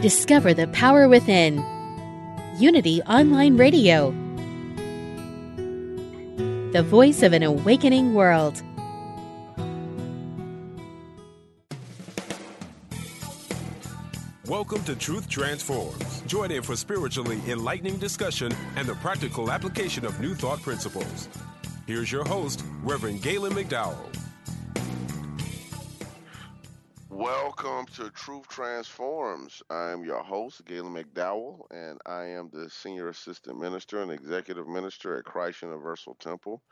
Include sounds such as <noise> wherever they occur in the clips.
Discover the power within. Unity Online Radio. The voice of an awakening world. Welcome to Truth Transforms. Join in for spiritually enlightening discussion and the practical application of new thought principles. Here's your host, Reverend Galen McDowell. Welcome to Truth Transforms. I am your host, Galen McDowell, and I am the Senior Assistant Minister and Executive Minister at Christ Universal Temple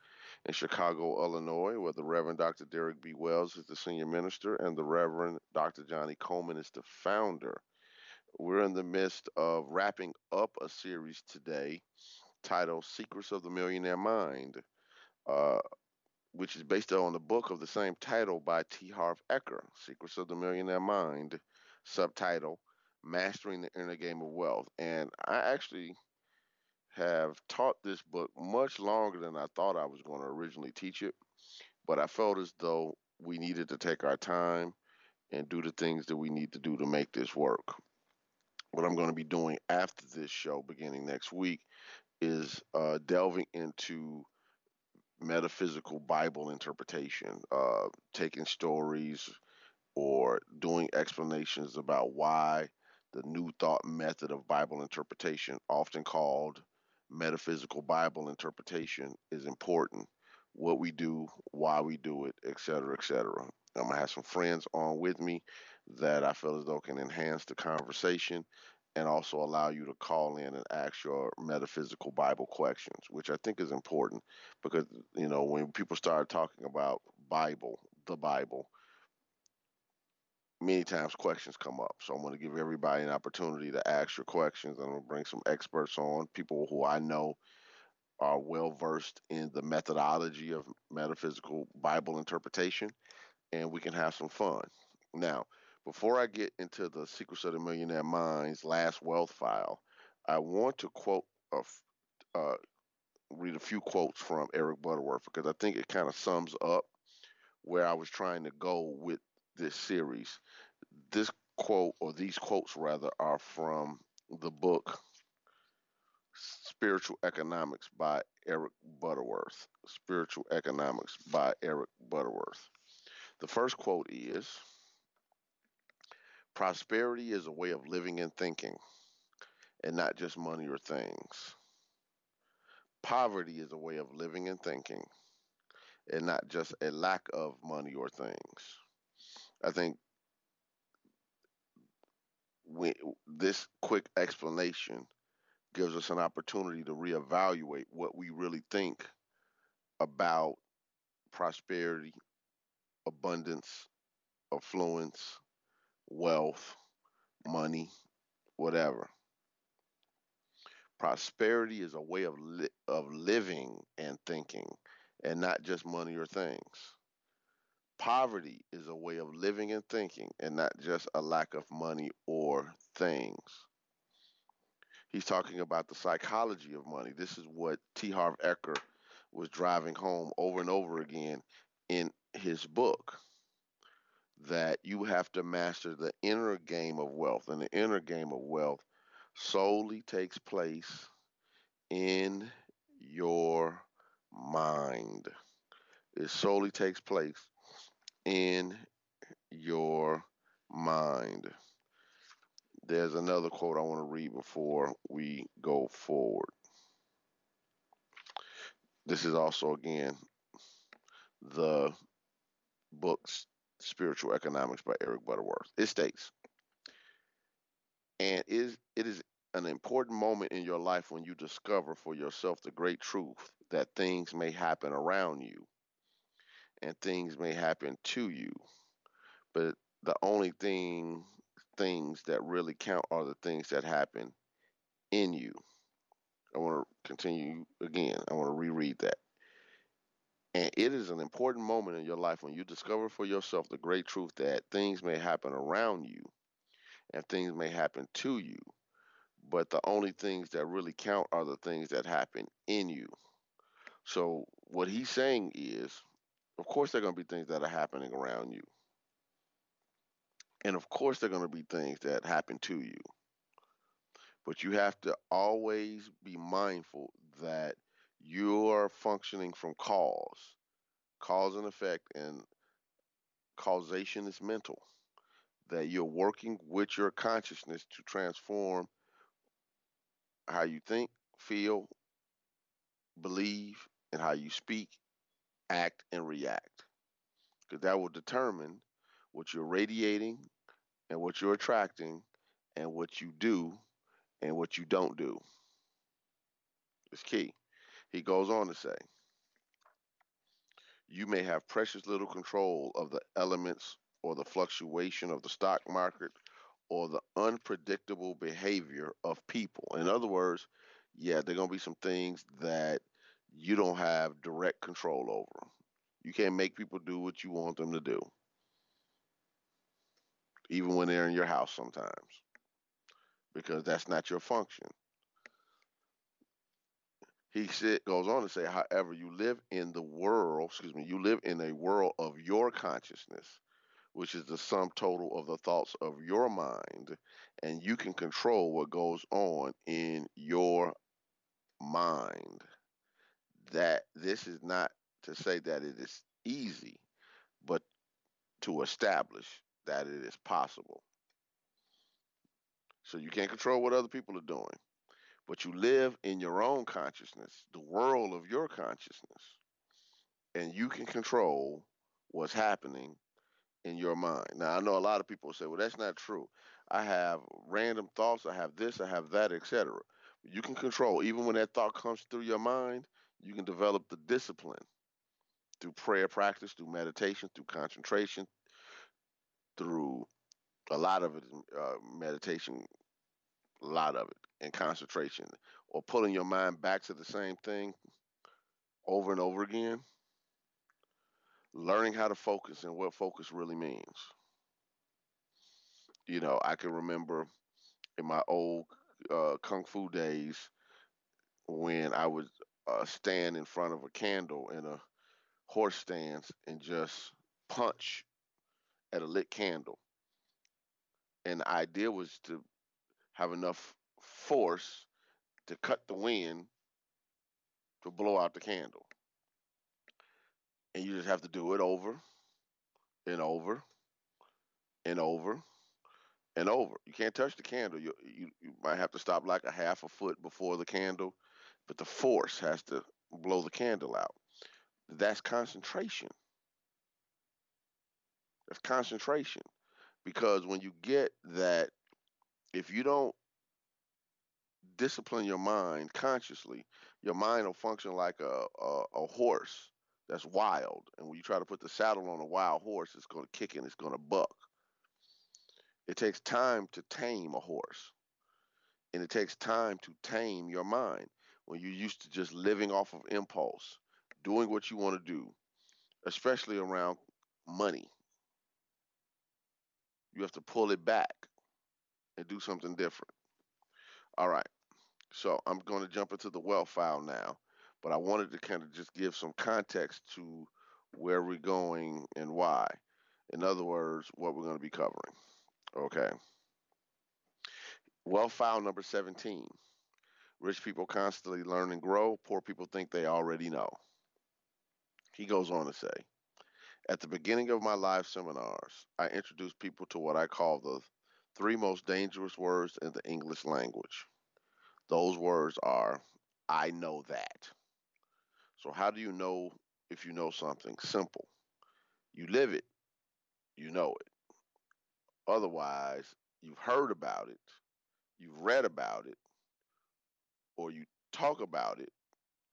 in Chicago, Illinois, where the Reverend Dr. Derek B. Wells is the Senior Minister and the Reverend Dr. Johnnie Colemon is the founder. We're in the midst of wrapping up a series today titled Secrets of the Millionaire Mind. Uh, which is based on the book of the same title by T. Harv Eker, Secrets of the Millionaire Mind, subtitle Mastering the Inner Game of Wealth. And I actually have taught this book much longer than I thought I was going to originally teach it, but I felt as though we needed to take our time and do the things that we need to do to make this work. What I'm going to be doing after this show, beginning next week, is uh, delving into metaphysical Bible interpretation, uh, taking stories or doing explanations about why the new thought method of Bible interpretation, often called metaphysical Bible interpretation, is important. What we do, why we do it, etc., etc. I'm gonna have some friends on with me that I feel as though can enhance the conversation and also allow you to call in and ask your metaphysical Bible questions, which I think is important because, you know, when people start talking about Bible, the Bible, many times questions come up. So I'm going to give everybody an opportunity to ask your questions. I'm going to bring some experts on, people who I know are well versed in the methodology of metaphysical Bible interpretation, and we can have some fun. Now, before I get into the Secrets of the Millionaire Mind's last wealth file, I want to quote a, uh, read a few quotes from Eric Butterworth because I think it kind of sums up where I was trying to go with this series. This quote, or these quotes rather, are from the book Spiritual Economics by Eric Butterworth. Spiritual Economics by Eric Butterworth. The first quote is Prosperity is a way of living and thinking, and not just money or things. Poverty is a way of living and thinking, and not just a lack of money or things. I think we, this quick explanation gives us an opportunity to reevaluate what we really think about prosperity, abundance, affluence, wealth, money, whatever. Prosperity is a way of li- of living and thinking, and not just money or things. Poverty is a way of living and thinking, and not just a lack of money or things. He's talking about the psychology of money. This is what T. Harv Eker was driving home over and over again in his book that you have to master the inner game of wealth. And the inner game of wealth solely takes place in your mind. It solely takes place in your mind. there's another quote I want to read before we go forward. This is also, again, the book's Spiritual Economics by Eric Butterworth. It states, and is it is an important moment in your life when you discover for yourself the great truth that things may happen around you and things may happen to you, but the only thing things that really count are the things that happen in you. I want to continue again. I want to reread that. And it is an important moment in your life when you discover for yourself the great truth that things may happen around you and things may happen to you, but the only things that really count are the things that happen in you. So, what he's saying is, of course, there are going to be things that are happening around you. And of course, there are going to be things that happen to you. But you have to always be mindful that you're functioning from cause, cause and effect, and causation is mental. That you're working with your consciousness to transform how you think, feel, believe, and how you speak, act, and react. Because that will determine what you're radiating and what you're attracting and what you do and what you don't do. It's key. He goes on to say, you may have precious little control of the elements or the fluctuation of the stock market or the unpredictable behavior of people. In other words, yeah, there are going to be some things that you don't have direct control over. You can't make people do what you want them to do, even when they're in your house sometimes, because that's not your function. He said, goes on to say, however, you live in the world, excuse me, you live in a world of your consciousness, which is the sum total of the thoughts of your mind, and you can control what goes on in your mind. That this is not to say that it is easy, but to establish that it is possible. So you can't control what other people are doing but you live in your own consciousness, the world of your consciousness, and you can control what's happening in your mind. Now, I know a lot of people say, well, that's not true. I have random thoughts, I have this, I have that, etc. You can control, even when that thought comes through your mind, you can develop the discipline through prayer practice, through meditation, through concentration, through a lot of it, uh, meditation, a lot of it and concentration or pulling your mind back to the same thing over and over again. Learning how to focus and what focus really means. You know, I can remember in my old uh, kung fu days when I would uh, stand in front of a candle in a horse stance and just punch at a lit candle. And the idea was to have enough force to cut the wind to blow out the candle. And you just have to do it over and over and over and over. You can't touch the candle. You, you, you might have to stop like a half a foot before the candle, but the force has to blow the candle out. That's concentration. That's concentration. Because when you get that, if you don't discipline your mind consciously, your mind will function like a, a, a horse that's wild. And when you try to put the saddle on a wild horse, it's going to kick and it's going to buck. It takes time to tame a horse. And it takes time to tame your mind when you're used to just living off of impulse, doing what you want to do, especially around money. You have to pull it back and do something different. All right. So I'm going to jump into the wealth file now, but I wanted to kind of just give some context to where we're going and why. In other words, what we're going to be covering. Okay. Wealth file number 17. Rich people constantly learn and grow. Poor people think they already know. He goes on to say, at the beginning of my live seminars, I introduce people to what I call the three most dangerous words in the English language. Those words are I know that. So, how do you know if you know something? Simple. You live it, you know it. Otherwise, you've heard about it, you've read about it, or you talk about it,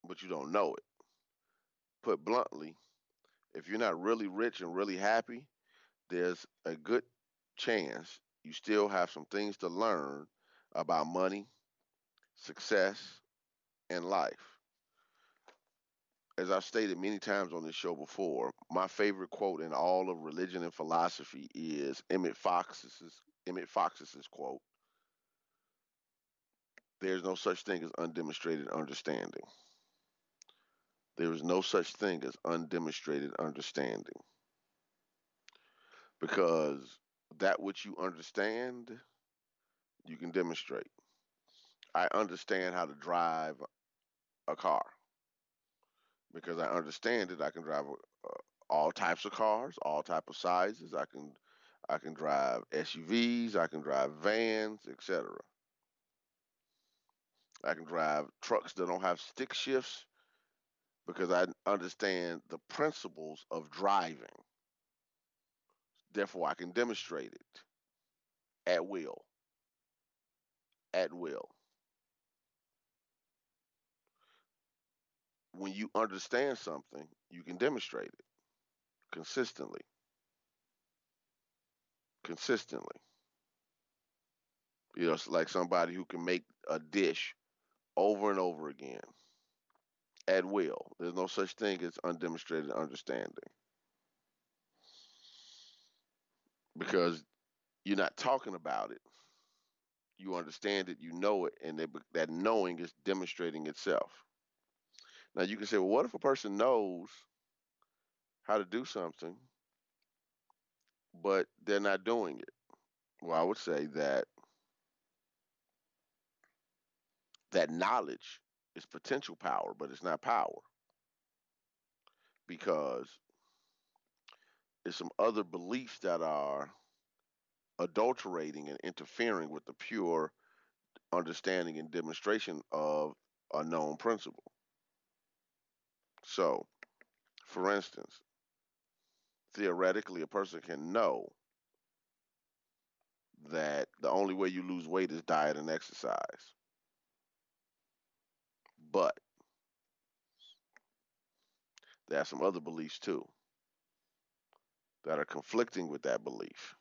but you don't know it. Put bluntly, if you're not really rich and really happy, there's a good chance you still have some things to learn about money, success, and life. As I've stated many times on this show before, my favorite quote in all of religion and philosophy is Emmett Fox's Emmett Fox's quote. There's no such thing as undemonstrated understanding. There is no such thing as undemonstrated understanding. Because that which you understand, you can demonstrate. I understand how to drive a car because I understand it. I can drive uh, all types of cars, all type of sizes. I can I can drive SUVs, I can drive vans, etc. I can drive trucks that don't have stick shifts because I understand the principles of driving. Therefore, I can demonstrate it at will. At will. When you understand something, you can demonstrate it consistently. Consistently. You know, it's like somebody who can make a dish over and over again at will. There's no such thing as undemonstrated understanding. Because you're not talking about it. You understand it, you know it, and that knowing is demonstrating itself. Now you can say, well, what if a person knows how to do something, but they're not doing it? Well, I would say that that knowledge is potential power, but it's not power. Because there's some other beliefs that are adulterating and interfering with the pure understanding and demonstration of a known principle. So, for instance, theoretically, a person can know that the only way you lose weight is diet and exercise. But there are some other beliefs too that are conflicting with that belief.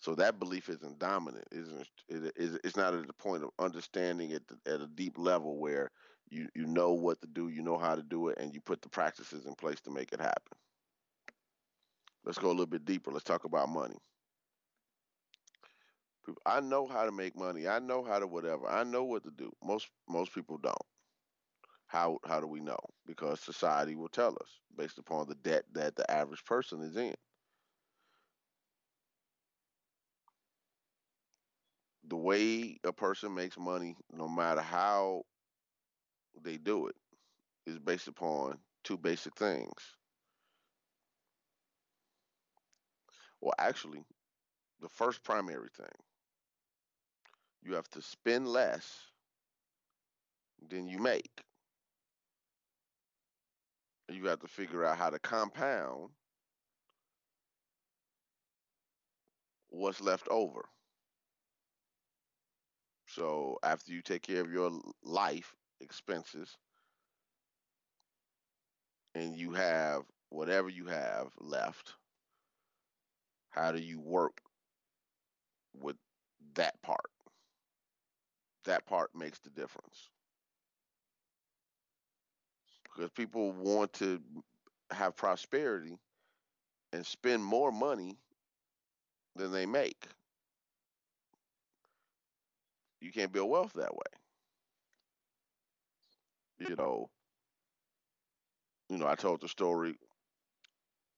So that belief isn't dominant. Isn't it is it's not at the point of understanding it at a deep level where you you know what to do, you know how to do it, and you put the practices in place to make it happen. Let's go a little bit deeper. Let's talk about money. I know how to make money. I know how to whatever. I know what to do. Most most people don't. How how do we know? Because society will tell us based upon the debt that the average person is in. The way a person makes money, no matter how they do it, is based upon two basic things. Well, actually, the first primary thing, you have to spend less than you make you have to figure out how to compound what's left over. So after you take care of your life expenses and you have whatever you have left, how do you work with that part? That part makes the difference because people want to have prosperity and spend more money than they make. You can't build wealth that way. You know, you know, I told the story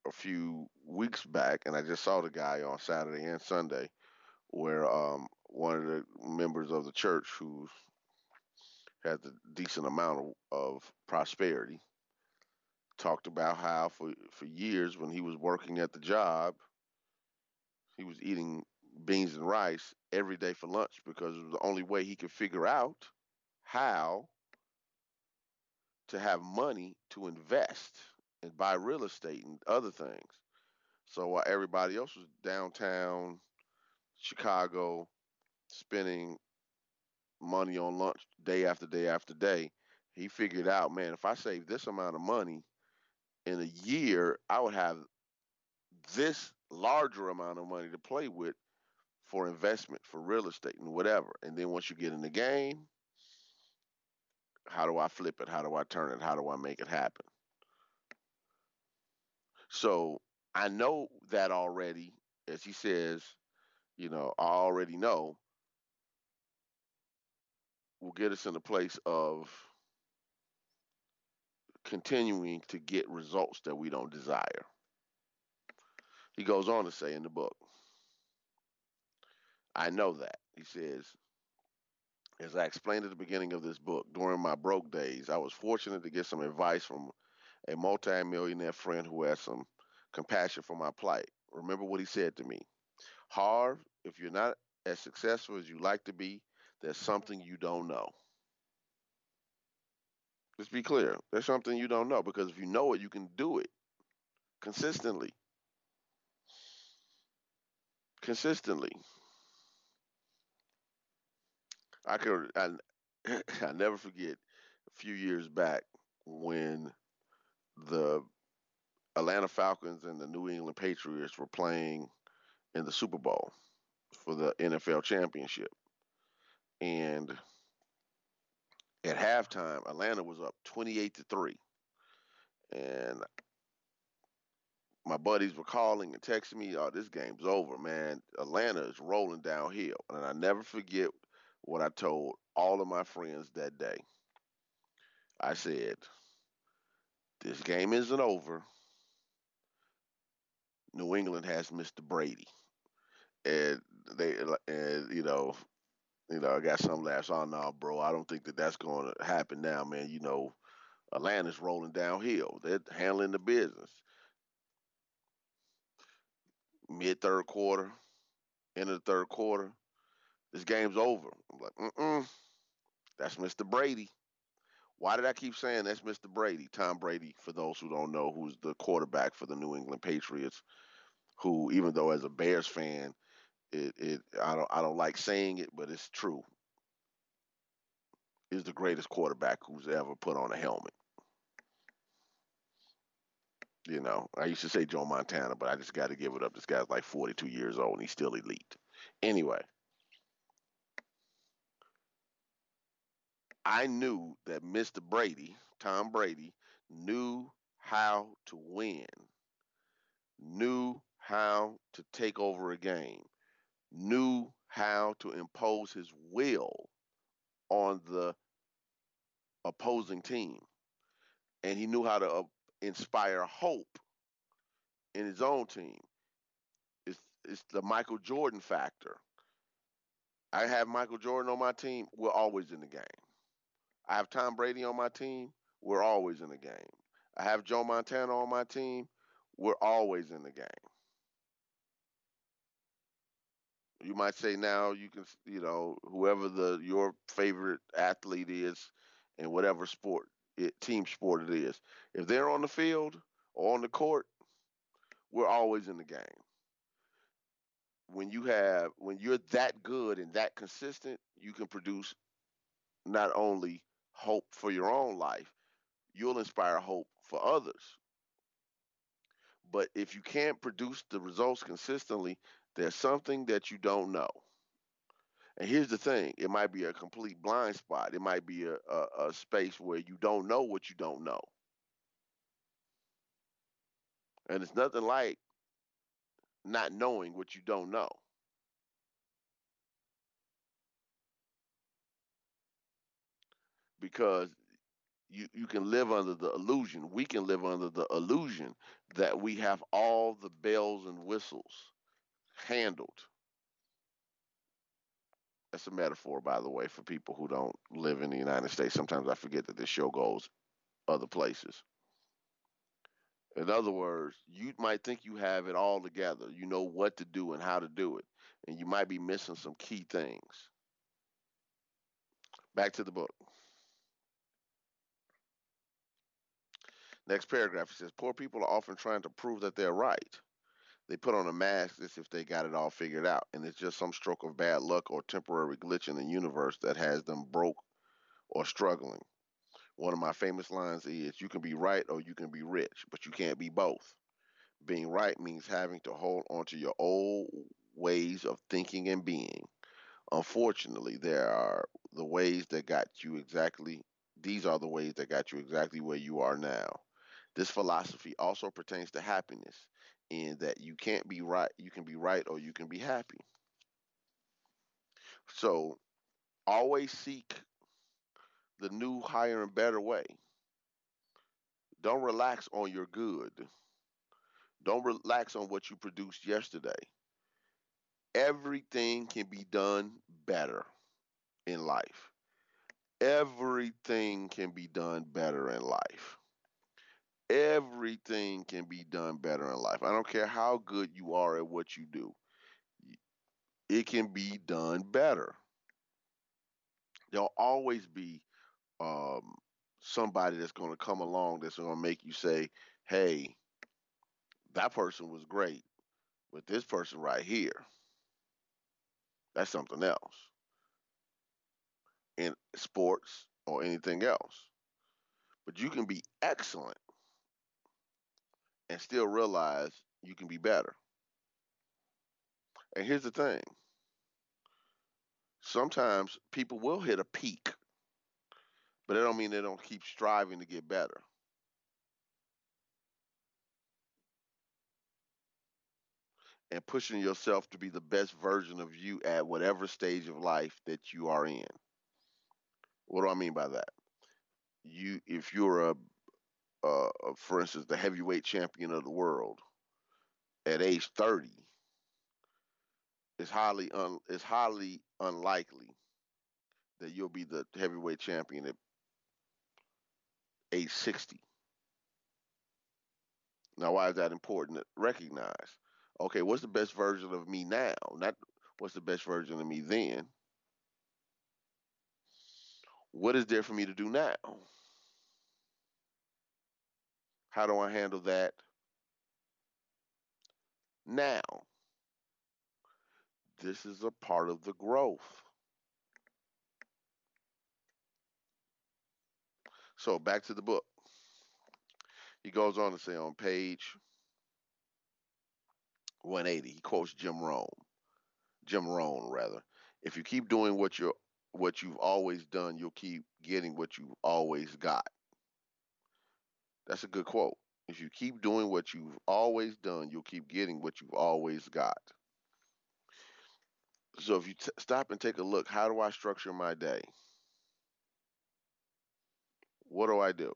a few weeks back, and I just saw the guy on Saturday and Sunday, where um, one of the members of the church who had a decent amount of, of prosperity. Talked about how for, for years when he was working at the job, he was eating beans and rice every day for lunch because it was the only way he could figure out how to have money to invest and buy real estate and other things. So while everybody else was downtown Chicago spending money on lunch day after day after day, he figured out, man, if I save this amount of money in a year, I would have this larger amount of money to play with for investment, for real estate and whatever. And then once you get in the game, how do I flip it? How do I turn it? How do I make it happen? So I know that already, as he says, you know, I already know will get us in a place of continuing to get results that we don't desire. He goes on to say in the book, I know that. He says, as I explained at the beginning of this book, during my broke days, I was fortunate to get some advice from a multimillionaire friend who had some compassion for my plight. Remember what he said to me Harv, if you're not as successful as you like to be, there's something you don't know. Let's be clear. There's something you don't know because if you know it, you can do it consistently. Consistently. I could I, <clears throat> I never forget a few years back when the Atlanta Falcons and the New England Patriots were playing in the Super Bowl for the NFL championship. And at halftime, Atlanta was up 28 to 3. And my buddies were calling and texting me, oh, this game's over, man. Atlanta is rolling downhill. And I never forget what I told all of my friends that day. I said, this game isn't over. New England has Mr. Brady. And they, and you know, you know, I got some laughs. Oh no, bro, I don't think that that's going to happen now, man. You know, Atlanta's rolling downhill. They're handling the business. Mid third quarter, end of the third quarter, this game's over. I'm like, mm-mm, that's Mr. Brady. Why did I keep saying that's Mr. Brady? Tom Brady, for those who don't know, who's the quarterback for the New England Patriots, who, even though as a Bears fan, it, it I don't I don't like saying it, but it's true. Is the greatest quarterback who's ever put on a helmet. You know, I used to say Joe Montana, but I just got to give it up. This guy's like 42 years old and he's still elite. Anyway, I knew that Mr. Brady, Tom Brady, knew how to win, knew how to take over a game, knew how to impose his will on the opposing team. And he knew how to uh, inspire hope in his own team. It's, it's the Michael Jordan factor. I have Michael Jordan on my team, we're always in the game. I have Tom Brady on my team, we're always in the game. I have Joe Montana on my team, we're always in the game. You might say now you can, you know, whoever the your favorite athlete is in whatever sport, it, team sport it is. If they're on the field or on the court, we're always in the game. When you have when you're that good and that consistent, you can produce not only hope for your own life, you'll inspire hope for others. But if you can't produce the results consistently, there's something that you don't know. And here's the thing it might be a complete blind spot, it might be a, a, a space where you don't know what you don't know. And it's nothing like not knowing what you don't know. Because you, you can live under the illusion, we can live under the illusion that we have all the bells and whistles handled. That's a metaphor, by the way, for people who don't live in the United States. Sometimes I forget that this show goes other places. In other words, you might think you have it all together. You know what to do and how to do it. And you might be missing some key things. Back to the book. Next paragraph, it says Poor people are often trying to prove that they're right. They put on a mask as if they got it all figured out, and it's just some stroke of bad luck or temporary glitch in the universe that has them broke or struggling. One of my famous lines is You can be right or you can be rich, but you can't be both. Being right means having to hold on to your old ways of thinking and being. Unfortunately, there are the ways that got you exactly, these are the ways that got you exactly where you are now. This philosophy also pertains to happiness in that you can't be right, you can be right or you can be happy. So always seek the new, higher, and better way. Don't relax on your good. Don't relax on what you produced yesterday. Everything can be done better in life. Everything can be done better in life. Everything can be done better in life. I don't care how good you are at what you do, it can be done better. There'll always be um, somebody that's going to come along that's going to make you say, hey, that person was great, but this person right here, that's something else in sports or anything else. But you can be excellent and still realize you can be better. And here's the thing sometimes people will hit a peak but that don't mean they don't keep striving to get better. And pushing yourself to be the best version of you at whatever stage of life that you are in. What do I mean by that? You, if you're a, uh, for instance, the heavyweight champion of the world at age 30, it's highly un, it's highly unlikely that you'll be the heavyweight champion at age 60. Now, why is that important to recognize? Okay, what's the best version of me now? Not what's the best version of me then. What is there for me to do now? How do I handle that now? This is a part of the growth. So back to the book. He goes on to say on page 180, he quotes Jim Rohn. Jim Rohn, rather. If you keep doing what you're what you've always done, you'll keep getting what you've always got. That's a good quote. If you keep doing what you've always done, you'll keep getting what you've always got. So if you t- stop and take a look, how do I structure my day? what do I do?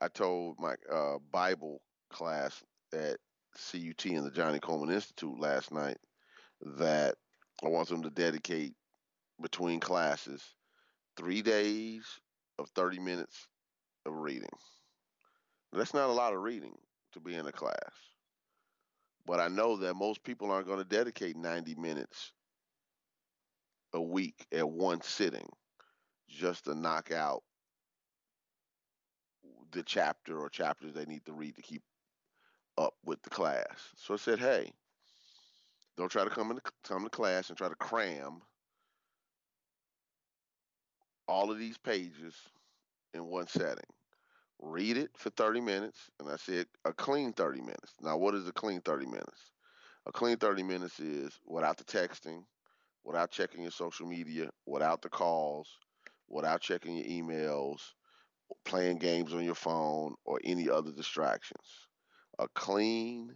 I told my uh, Bible class at CUT in the Johnnie Colemon Institute last night that I want them to dedicate between classes three days of 30 minutes of reading. That's not a lot of reading to be in a class. But I know that most people aren't going to dedicate 90 minutes a week at one sitting just to knock out the chapter or chapters they need to read to keep up with the class. So I said, hey, don't try to come into come to class and try to cram all of these pages in one setting. Read it for 30 minutes, and I said a clean 30 minutes. Now, what is a clean 30 minutes? A clean 30 minutes is without the texting, without checking your social media, without the calls, without checking your emails, playing games on your phone, or any other distractions. A clean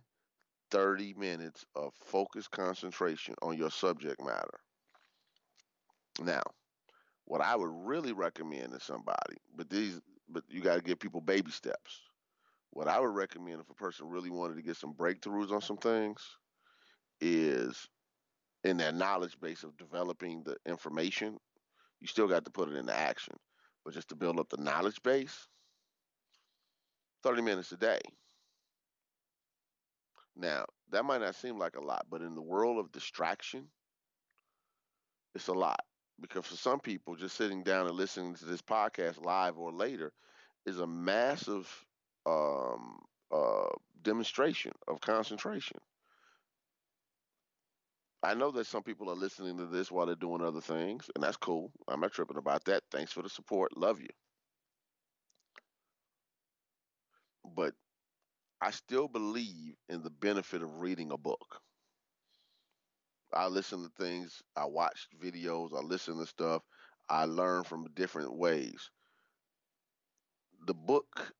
30 minutes of focused concentration on your subject matter. Now, what I would really recommend to somebody, but these but you got to give people baby steps. What I would recommend if a person really wanted to get some breakthroughs on some things is in their knowledge base of developing the information, you still got to put it into action but just to build up the knowledge base, 30 minutes a day. Now, that might not seem like a lot, but in the world of distraction, it's a lot. Because for some people, just sitting down and listening to this podcast live or later is a massive um, uh, demonstration of concentration. I know that some people are listening to this while they're doing other things, and that's cool. I'm not tripping about that. Thanks for the support. Love you. But I still believe in the benefit of reading a book. I listen to things, I watch videos, I listen to stuff, I learn from different ways. The book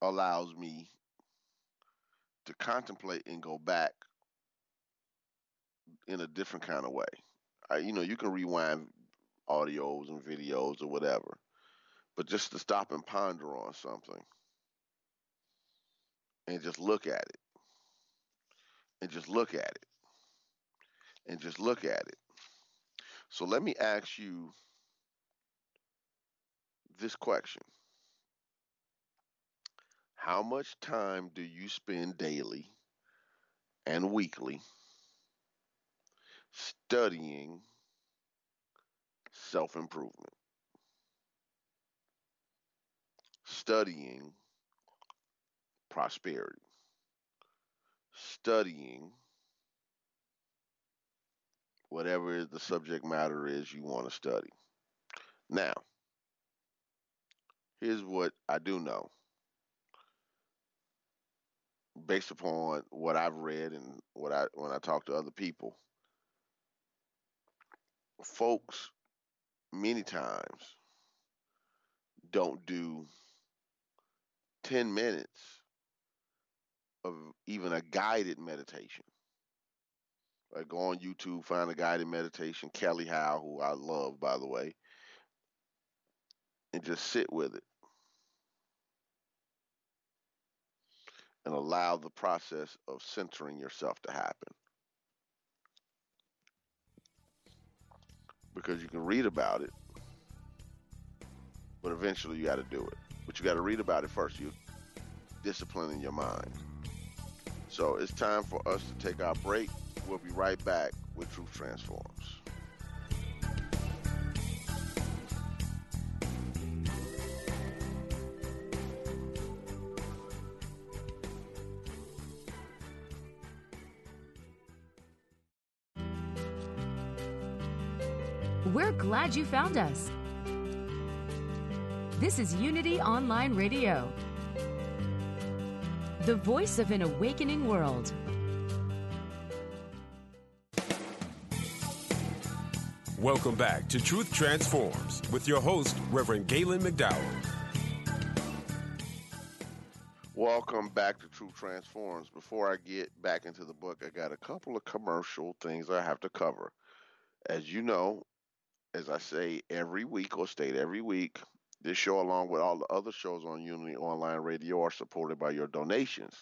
allows me to contemplate and go back in a different kind of way. I, you know, you can rewind audios and videos or whatever, but just to stop and ponder on something and just look at it and just look at it and just look at it. So let me ask you this question. How much time do you spend daily and weekly studying self improvement, studying prosperity, studying whatever the subject matter is you want to study. Now, here's what I do know based upon what I've read and what I when I talk to other people folks many times don't do 10 minutes of even a guided meditation. Like go on YouTube, find a guided meditation, Kelly Howell, who I love, by the way, and just sit with it. And allow the process of centering yourself to happen. because you can read about it, but eventually you got to do it. But you got to read about it first. You disciplining your mind. So it's time for us to take our break. We'll be right back with Truth Transforms. We're glad you found us. This is Unity Online Radio, the voice of an awakening world. Welcome back to Truth Transforms with your host, Reverend Galen McDowell. Welcome back to Truth Transforms. Before I get back into the book, I got a couple of commercial things I have to cover. As you know, as I say every week or state every week, this show, along with all the other shows on Unity Online Radio, are supported by your donations.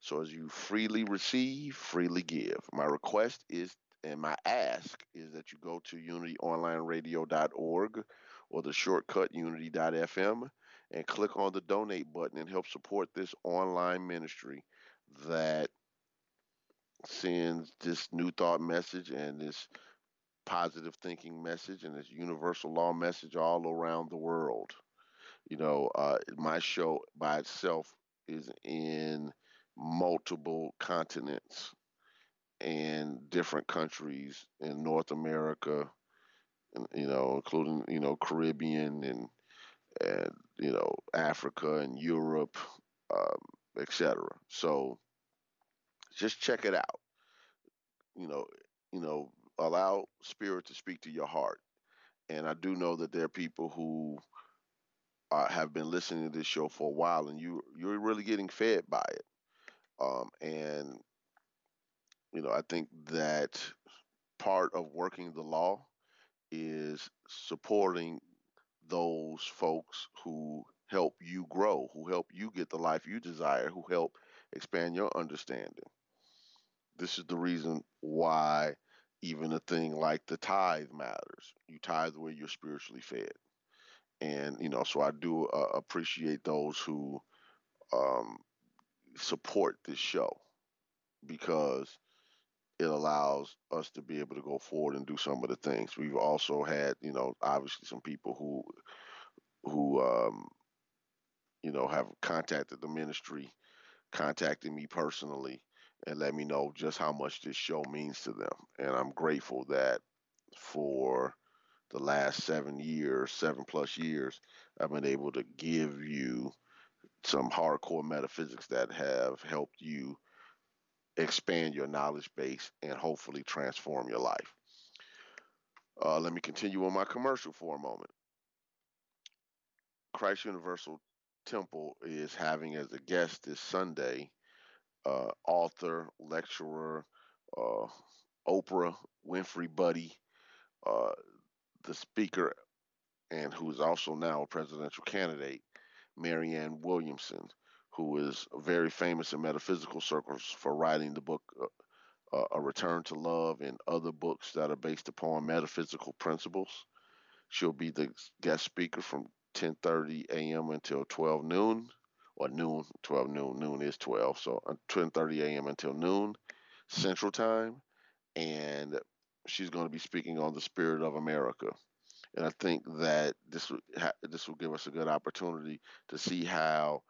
So as you freely receive, freely give. My request is and my ask is that you go to unityonlineradio.org or the shortcut unity.fm and click on the donate button and help support this online ministry that sends this new thought message and this positive thinking message and this universal law message all around the world. You know, uh, my show by itself is in multiple continents and different countries in North America, you know, including you know Caribbean and and you know Africa and Europe, um, etc. So just check it out. You know, you know, allow spirit to speak to your heart. And I do know that there are people who uh, have been listening to this show for a while, and you you're really getting fed by it. Um, and you know, I think that part of working the law is supporting those folks who help you grow, who help you get the life you desire, who help expand your understanding. This is the reason why even a thing like the tithe matters. You tithe where you're spiritually fed. And, you know, so I do uh, appreciate those who um, support this show because it allows us to be able to go forward and do some of the things. We've also had, you know, obviously some people who who um, you know have contacted the ministry, contacted me personally, and let me know just how much this show means to them. And I'm grateful that for the last seven years, seven plus years, I've been able to give you some hardcore metaphysics that have helped you expand your knowledge base and hopefully transform your life. Uh, let me continue on my commercial for a moment. Christ Universal Temple is having as a guest this Sunday uh, author, lecturer, uh, Oprah Winfrey buddy, uh, the speaker, and who is also now a presidential candidate, Marianne Williamson, who is very famous in metaphysical circles for writing the book uh, uh, A Return to Love and other books that are based upon metaphysical principles. She'll be the guest speaker from 10:30 a.m. until 12 noon, or noon, 12 noon. Noon is 12, so 10:30 uh, a.m. until noon Central Time, and she's going to be speaking on the spirit of America. And I think that this this will give us a good opportunity to see how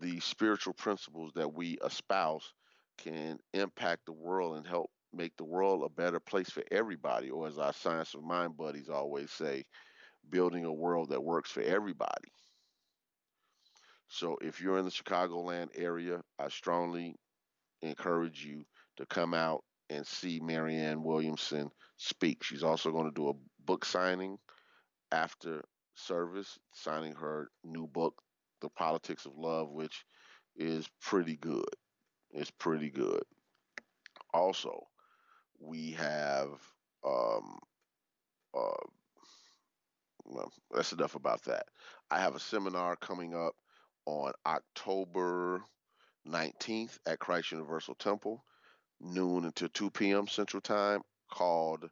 the spiritual principles that we espouse can impact the world and help make the world a better place for everybody, or as our science of mind buddies always say, building a world that works for everybody. So if you're in the Chicagoland area, I strongly encourage you to come out and see Marianne Williamson speak. She's also going to do a book signing after service, signing her new book, The Politics of Love, which is pretty good. It's pretty good. Also, we have um, uh, well, that's enough about that. I have a seminar coming up on October 19th at Christ Universal Temple, noon until 2 p.m. Central Time, called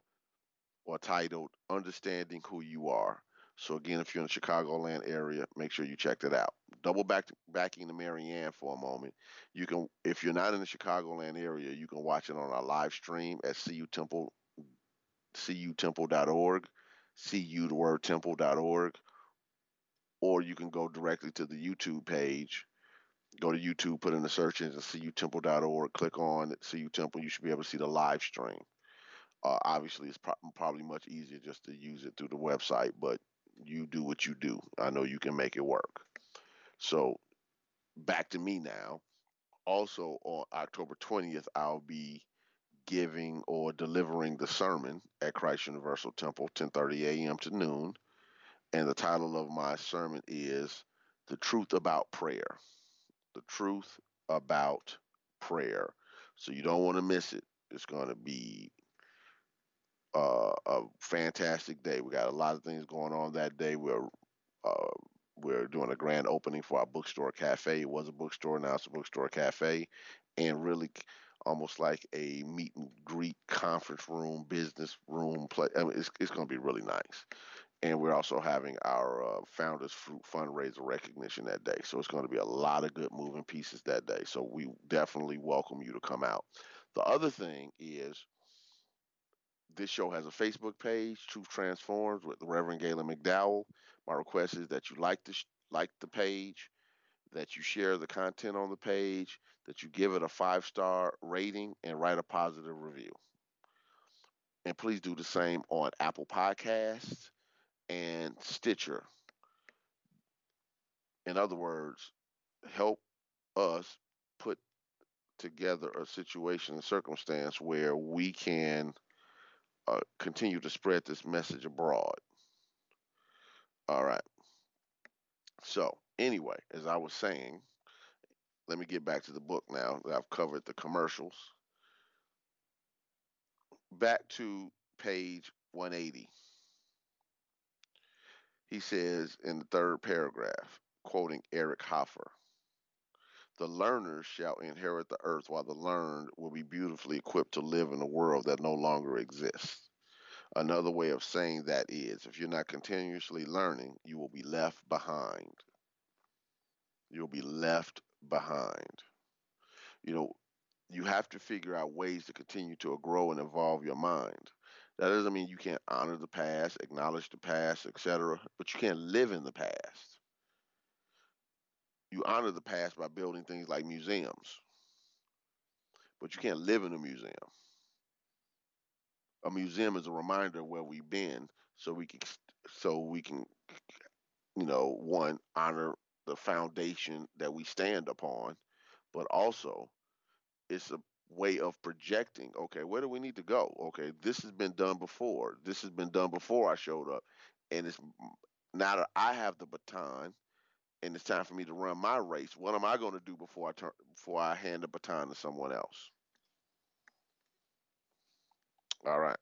or titled Understanding Who You Are. So again, if you're in the Chicagoland area, make sure you check that out. Double back to, backing to Marianne for a moment. You can, if you're not in the Chicagoland area, you can watch it on our live stream at cutemple, cutemple.org cu the word temple.org, or you can go directly to the YouTube page. Go to YouTube, put in the search engine cutemple.org, click on CU Temple. You should be able to see the live stream. Uh, obviously, it's pro- probably much easier just to use it through the website, but you do what you do. I know you can make it work. So, back to me now. Also, on October 20th, I'll be giving or delivering the sermon at Christ Universal Temple, 10:30 a.m. to noon, and the title of my sermon is "The Truth About Prayer." The truth about prayer. So you don't want to miss it. It's going to be uh, a fantastic day. We got a lot of things going on that day. We're uh, we're doing a grand opening for our bookstore cafe. It was a bookstore, now it's a bookstore cafe, and really almost like a meet and greet conference room, business room play. I mean, it's, it's going to be really nice. And we're also having our uh, Founders Fruit fundraiser recognition that day. So it's going to be a lot of good moving pieces that day. So we definitely welcome you to come out. The other thing is this show has a Facebook page, Truth Transforms, with Reverend Galen McDowell. My request is that you like the sh- like the page, that you share the content on the page, that you give it a five star rating and write a positive review. And please do the same on Apple Podcasts and Stitcher. In other words, help us put together a situation and circumstance where we can uh, continue to spread this message abroad. All right. So, anyway, as I was saying, let me get back to the book now that I've covered the commercials. Back to page 180. He says in the third paragraph, quoting Eric Hoffer, the learners shall inherit the earth, while the learned will be beautifully equipped to live in a world that no longer exists. Another way of saying that is if you're not continuously learning, you will be left behind. You'll be left behind. You know, you have to figure out ways to continue to grow and evolve your mind. That doesn't mean you can't honor the past, acknowledge the past, etc., but you can't live in the past. You honor the past by building things like museums, but you can't live in a museum. A museum is a reminder of where we've been, so we can, so we can, you know, one honor the foundation that we stand upon, but also it's a way of projecting okay where do we need to go? Okay this has been done before. This has been done before i showed up. And it's now that i have the baton and it's time for me to run my race what am i going to do before i turn before i hand the baton to someone else? All right.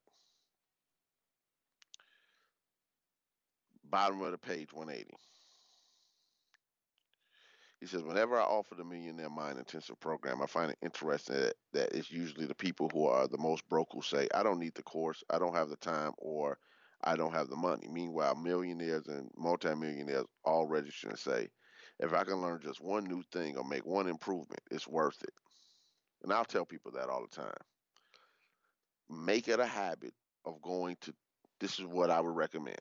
Bottom of the page 180 he says, whenever I offer the Millionaire Mind Intensive program, I find it interesting that, that it's usually the people who are the most broke who say, I don't need the course, I don't have the time, or I don't have the money. Meanwhile, millionaires and multimillionaires all register and say, if I can learn just one new thing or make one improvement, it's worth it. And I'll tell people that all the time. Make it a habit of going to, this is what I would recommend.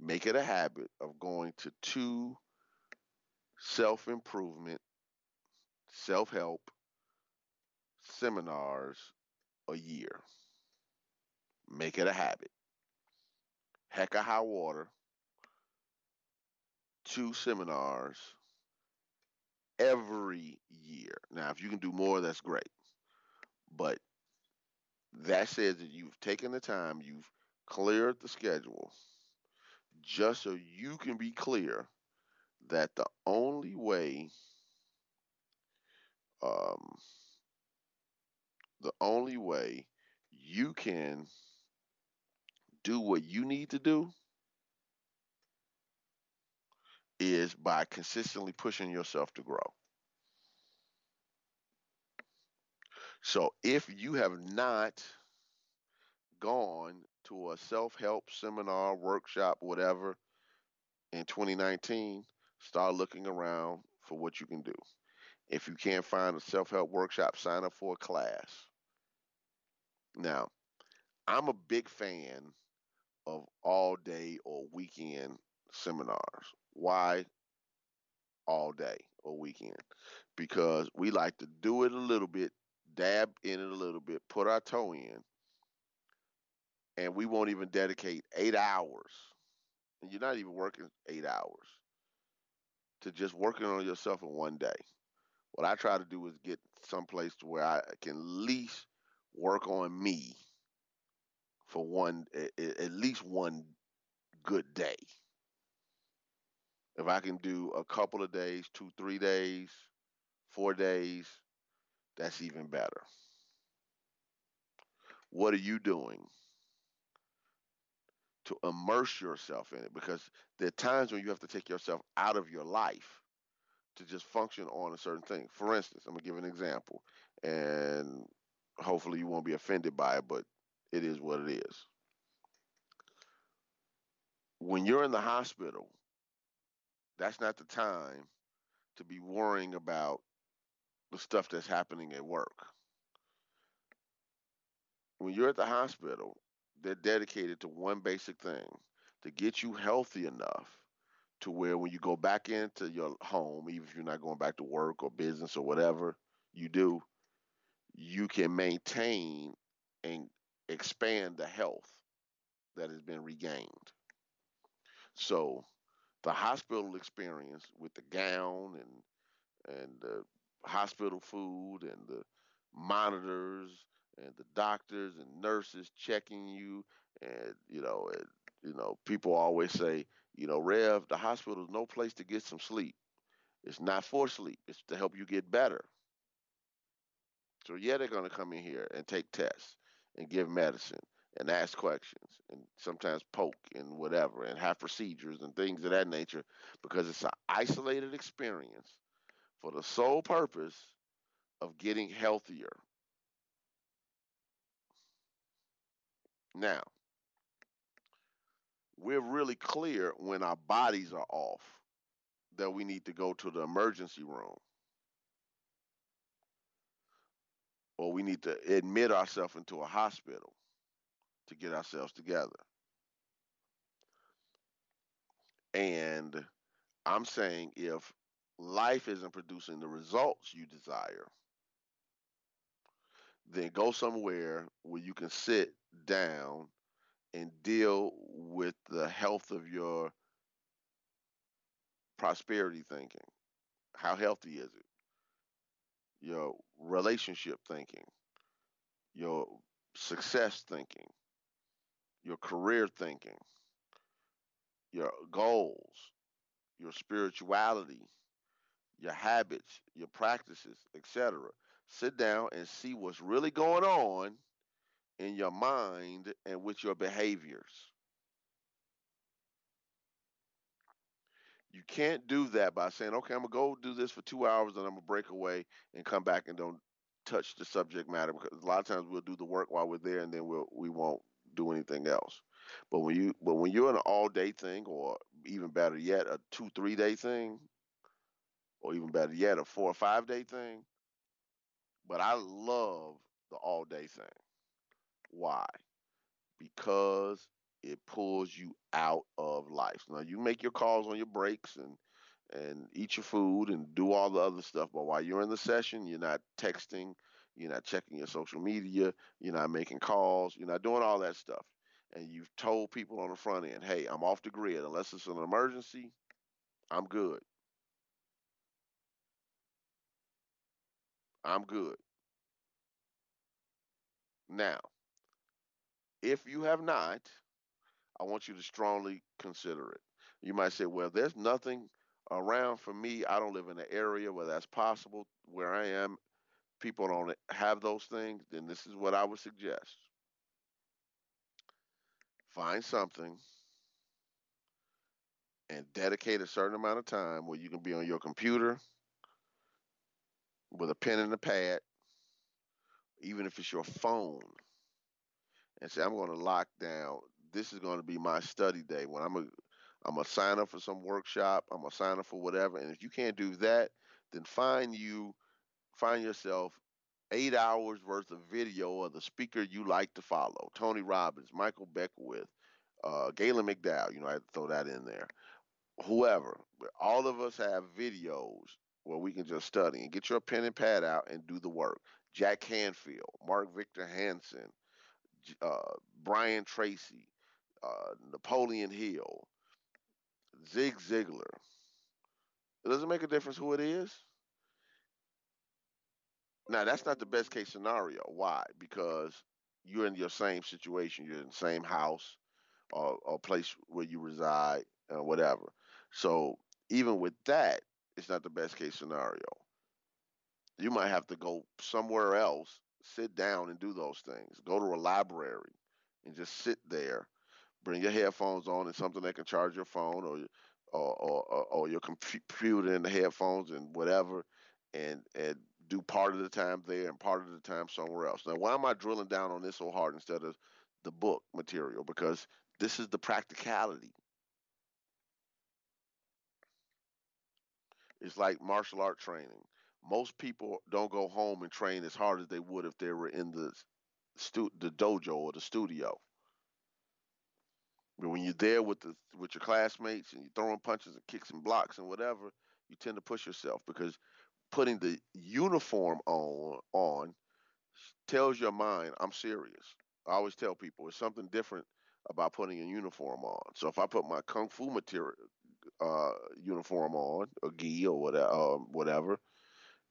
Make it a habit of going to two self improvement, self help seminars a year. Make it a habit. Heck of high water, two seminars every year. Now, if you can do more, that's great. But that says that you've taken the time, you've cleared the schedule just so you can be clear that the only way um, the only way you can do what you need to do is by consistently pushing yourself to grow. So if you have not gone to a self help seminar, workshop, whatever in 2019, Start looking around for what you can do. If you can't find a self help workshop, sign up for a class. Now, I'm a big fan of all day or weekend seminars. Why all day or weekend? Because we like to do it a little bit, dab in it a little bit, put our toe in, and we won't even dedicate eight hours. And you're not even working eight hours to just working on yourself in one day. What I try to do is get someplace to where I can at least work on me for one, at least one good day. If I can do a couple of days, two, three days, four days, that's even better. What are you doing to immerse yourself in it because there are times when you have to take yourself out of your life to just function on a certain thing. For instance, I'm gonna give an example, and hopefully you won't be offended by it, but it is what it is. When you're in the hospital, that's not the time to be worrying about the stuff that's happening at work. When you're at the hospital, they're dedicated to one basic thing to get you healthy enough to where when you go back into your home, even if you're not going back to work or business or whatever you do, you can maintain and expand the health that has been regained. So the hospital experience with the gown and and the hospital food and the monitors and the doctors and nurses checking you and you know and, you know people always say you know rev the hospital is no place to get some sleep. It's not for sleep. It's to help you get better. So yeah they're going to come in here and take tests and give medicine and ask questions and sometimes poke and whatever and have procedures and things of that nature because it's an isolated experience for the sole purpose of getting healthier Now, we're really clear when our bodies are off that we need to go to the emergency room. or we need to admit ourselves into a hospital to get ourselves together. And I'm saying if life isn't producing the results you desire, then go somewhere where you can sit down and deal with the health of your prosperity thinking. How healthy is it? Your relationship thinking, your success thinking, your career thinking, your goals, your spirituality, your habits, your practices, etc. Sit down and see what's really going on in your mind and with your behaviors. You can't do that by saying, okay, I'm going to go do this for two hours and I'm going to break away and come back and don't touch the subject matter because a lot of times we'll do the work while we're there and then we'll, we won't do anything else. But when you but when you're an all day thing or even better yet, a two, three day thing, or even better yet, a four or five day thing. But I love the all day thing. Why? Because it pulls you out of life. Now you make your calls on your breaks and and eat your food and do all the other stuff. But while you're in the session, you're not texting, you're not checking your social media, you're not making calls, you're not doing all that stuff. And you've told people on the front end, hey, I'm off the grid. Unless it's an emergency, I'm good. I'm good. Now, if you have not, I want you to strongly consider it. You might say, well, there's nothing around for me. I don't live in an area where that's possible. Where I am, people don't have those things. Then this is what I would suggest find something and dedicate a certain amount of time where you can be on your computer with a pen and a pad, even if it's your phone, and say, I'm going to lock down. This is going to be my study day. When I'm a, I'm gonna sign up for some workshop. I'm gonna sign up for whatever. And if you can't do that, then find you, find yourself eight hours worth of video of the speaker you like to follow. Tony Robbins, Michael Beckwith, uh, Galen McDowell. You know, I throw that in there. Whoever. All of us have videos where we can just study and get your pen and pad out and do the work. Jack Canfield, Mark Victor Hansen, uh, Brian Tracy, uh, Napoleon Hill, Zig Ziglar. It doesn't make a difference who it is. Now that's not the best case scenario. Why? Because you're in your same situation. You're in the same house or, or place where you reside or whatever. So even with that, it's not the best case scenario. You might have to go somewhere else, sit down and do those things. Go to a library and just sit there. Bring your headphones on and something that can charge your phone or or, or, or your computer and the headphones and whatever, and and do part of the time there and part of the time somewhere else. Now, why am I drilling down on this so hard instead of the book material? Because this is the practicality. It's like martial art training. Most people don't go home and train as hard as they would if they were in the stu- the dojo or the studio. But when you're there with the with your classmates and you're throwing punches and kicks and blocks and whatever, you tend to push yourself because putting the uniform on on tells your mind I'm serious. I always tell people it's something different about putting a uniform on. So if I put my kung fu material uh, uniform on, or gi or whatever, um, whatever,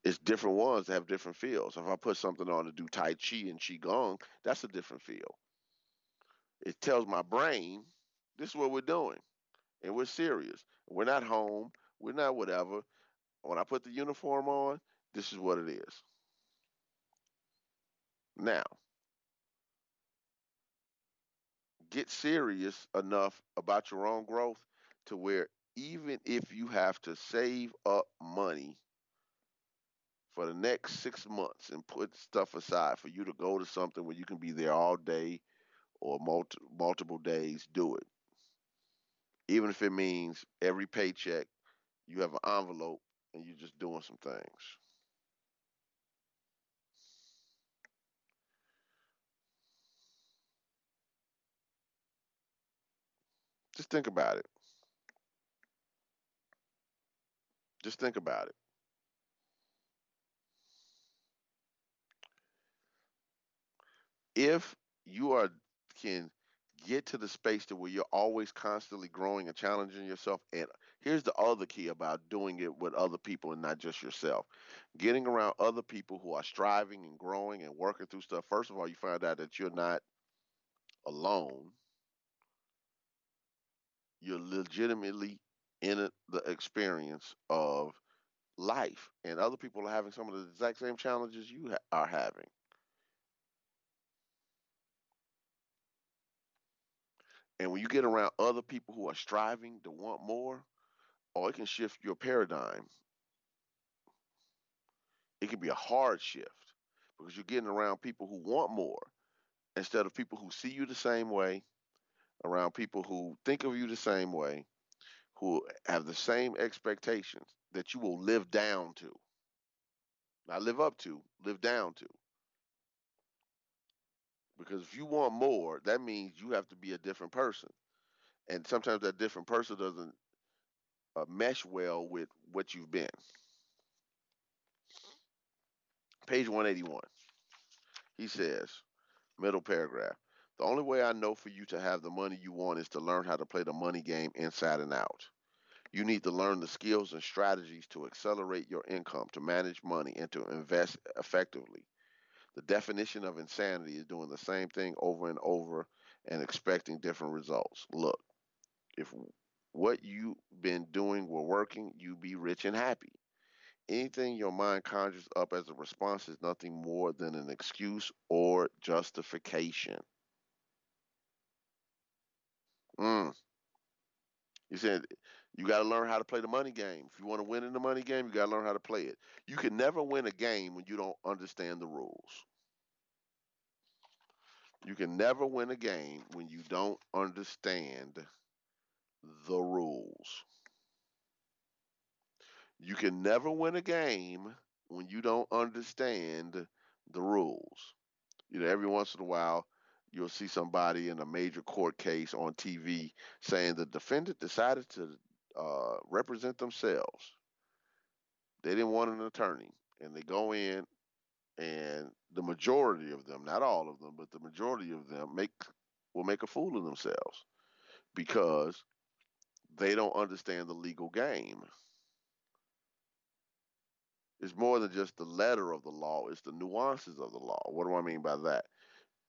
it's different ones that have different feels. If I put something on to do tai chi and qigong, that's a different feel. It tells my brain this is what we're doing, and we're serious. We're not home. We're not whatever. When I put the uniform on, this is what it is. Now, get serious enough about your own growth to where even if you have to save up money for the next six months and put stuff aside for you to go to something where you can be there all day or multi- multiple days, do it. Even if it means every paycheck, you have an envelope and you're just doing some things. Just think about it. Just think about it. If you are can get to the space to where you're always constantly growing and challenging yourself and here's the other key about doing it with other people and not just yourself getting around other people who are striving and growing and working through stuff first of all you find out that you're not alone you're legitimately in the experience of life, and other people are having some of the exact same challenges you ha- are having. And when you get around other people who are striving to want more, or it can shift your paradigm. It can be a hard shift because you're getting around people who want more instead of people who see you the same way, around people who think of you the same way, who have the same expectations that you will live down to. Not live up to, live down to. Because if you want more, that means you have to be a different person. And sometimes that different person doesn't uh, mesh well with what you've been. Page 181. He says, middle paragraph. The only way I know for you to have the money you want is to learn how to play the money game inside and out. You need to learn the skills and strategies to accelerate your income, to manage money, and to invest effectively. The definition of insanity is doing the same thing over and over and expecting different results. Look, if what you've been doing were working, you'd be rich and happy. Anything your mind conjures up as a response is nothing more than an excuse or justification. Mm. He said, you got to learn how to play the money game. If you want to win in the money game, you got to learn how to play it. You can never win a game when you don't understand the rules. You can never win a game when you don't understand the rules. You can never win a game when you don't understand the rules. You know, every once in a while, you'll see somebody in a major court case on TV saying the defendant decided to uh, represent themselves. They didn't want an attorney, and they go in, and the majority of them, not all of them, but the majority of them make will make a fool of themselves because they don't understand the legal game. It's more than just the letter of the law, it's the nuances of the law. What do I mean by that?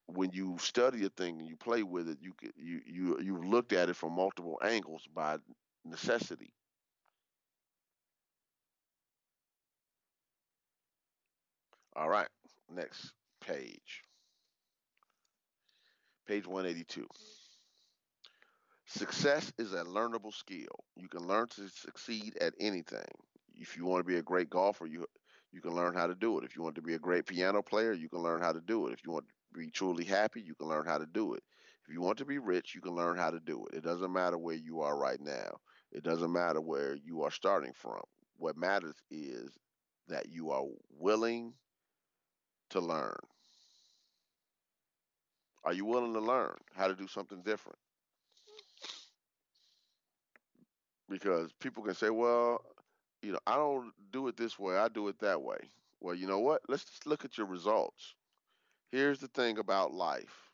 when you study a thing and you play with it, you you you you've looked at it from multiple angles by necessity. All right, next page. Page 182. Success is a learnable skill. You can learn to succeed at anything. If you want to be a great golfer, you you can learn how to do it. If you want to be a great piano player, you can learn how to do it. If you want to be truly happy, you can learn how to do it. If you want to be rich, you can learn how to do it. It doesn't matter where you are right now. It doesn't matter where you are starting from. What matters is that you are willing to learn. Are you willing to learn how to do something different? Because people can say, well, you know, I don't do it this way, I do it that way. Well, you know what? Let's just look at your results. Here's the thing about life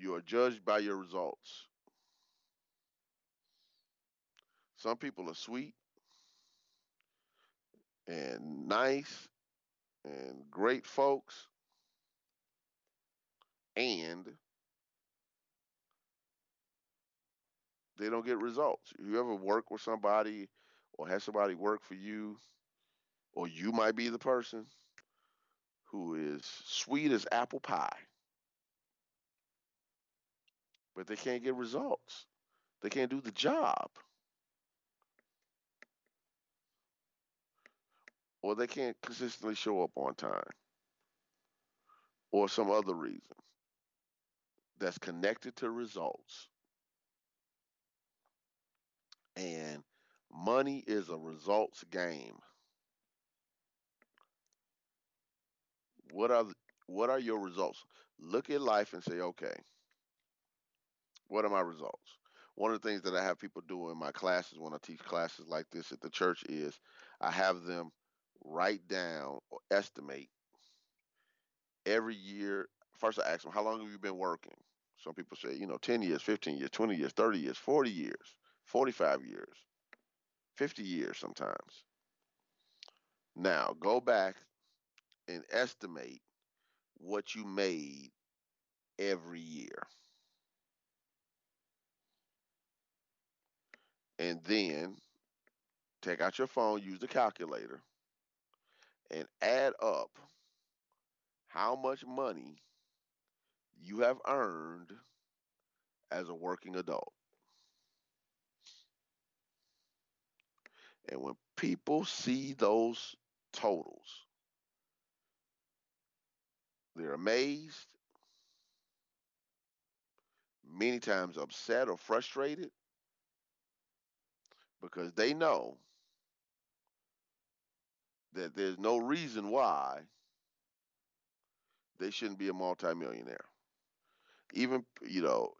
you are judged by your results. Some people are sweet and nice and great folks, and they don't get results. You ever work with somebody or have somebody work for you or you might be the person who is sweet as apple pie, but they can't get results. They can't do the job. Or they can't consistently show up on time. Or some other reason that's connected to results. And money is a results game. what are the, What are your results? Look at life and say, okay, what are my results? One of the things that I have people do in my classes when I teach classes like this at the church is I have them write down or estimate every year. First, I ask them, how long have you been working? Some people say, you know, 10 years, 15 years, 20 years, 30 years, 40 years, 45 years, 50 years sometimes. Now, go back and estimate what you made every year. And then take out your phone, use the calculator, and add up how much money you have earned as a working adult. And when people see those totals, they're amazed, many times upset or frustrated because they know that there's no reason why they shouldn't be a multimillionaire. Even, you know,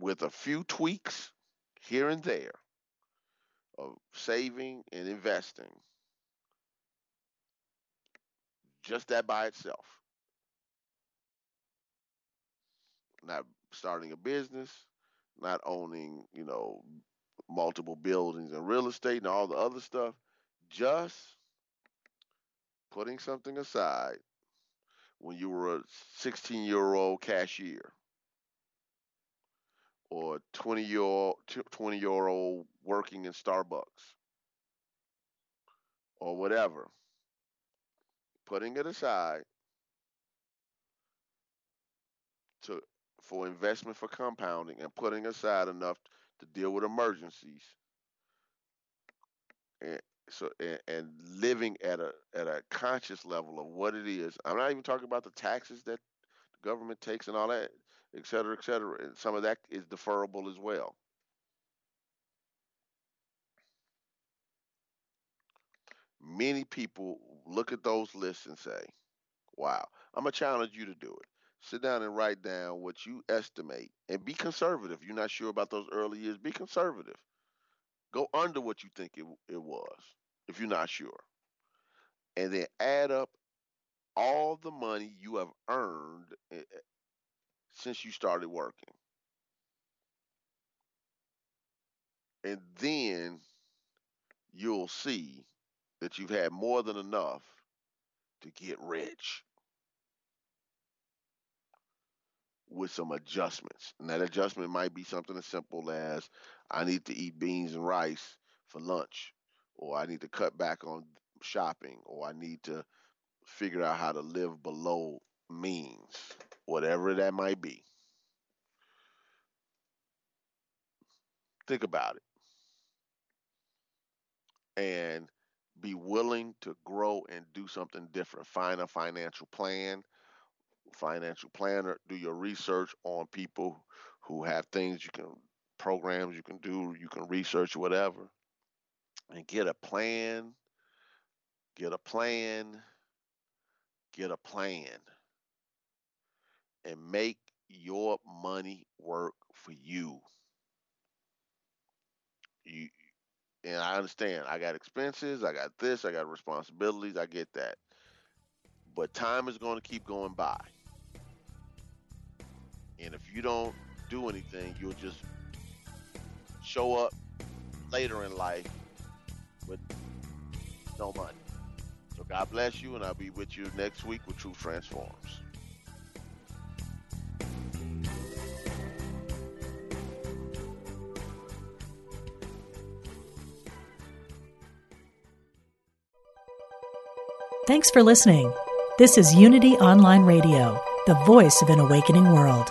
with a few tweaks here and there of saving and investing, just that by itself. Not starting a business, not owning, you know, multiple buildings and real estate and all the other stuff, just putting something aside when you were a 16 year old cashier or 20 year old 20 year old working in Starbucks or whatever. Putting it aside to for investment for compounding and putting aside enough to deal with emergencies. And so and, and living at a at a conscious level of what it is. I'm not even talking about the taxes that the government takes and all that et cetera et cetera. And some of that is deferrable as well. Many people look at those lists and say wow i'm gonna challenge you to do it sit down and write down what you estimate and be conservative. You're not sure about those early years, be conservative. Go under what you think it, it was if you're not sure. And then add up all the money you have earned eh, eh, since you started working. And then you'll see that you've had more than enough to get rich. With some adjustments. And that adjustment might be something as simple as I need to eat beans and rice for lunch, or I need to cut back on shopping, or I need to figure out how to live below means, whatever that might be. Think about it. And be willing to grow and do something different. Find a financial plan financial planner, do your research on people who have things you can programs you can do, you can research whatever, and get a plan, get a plan, get a plan, and make your money work for you. You and I understand I got expenses, I got this, I got responsibilities, I get that. But time is going to keep going by. And if you don't do anything, you'll just show up later in life with no money. So God bless you, and I'll be with you next week with Truth Transforms. Thanks for listening. This is Unity Online Radio, the voice of an awakening world.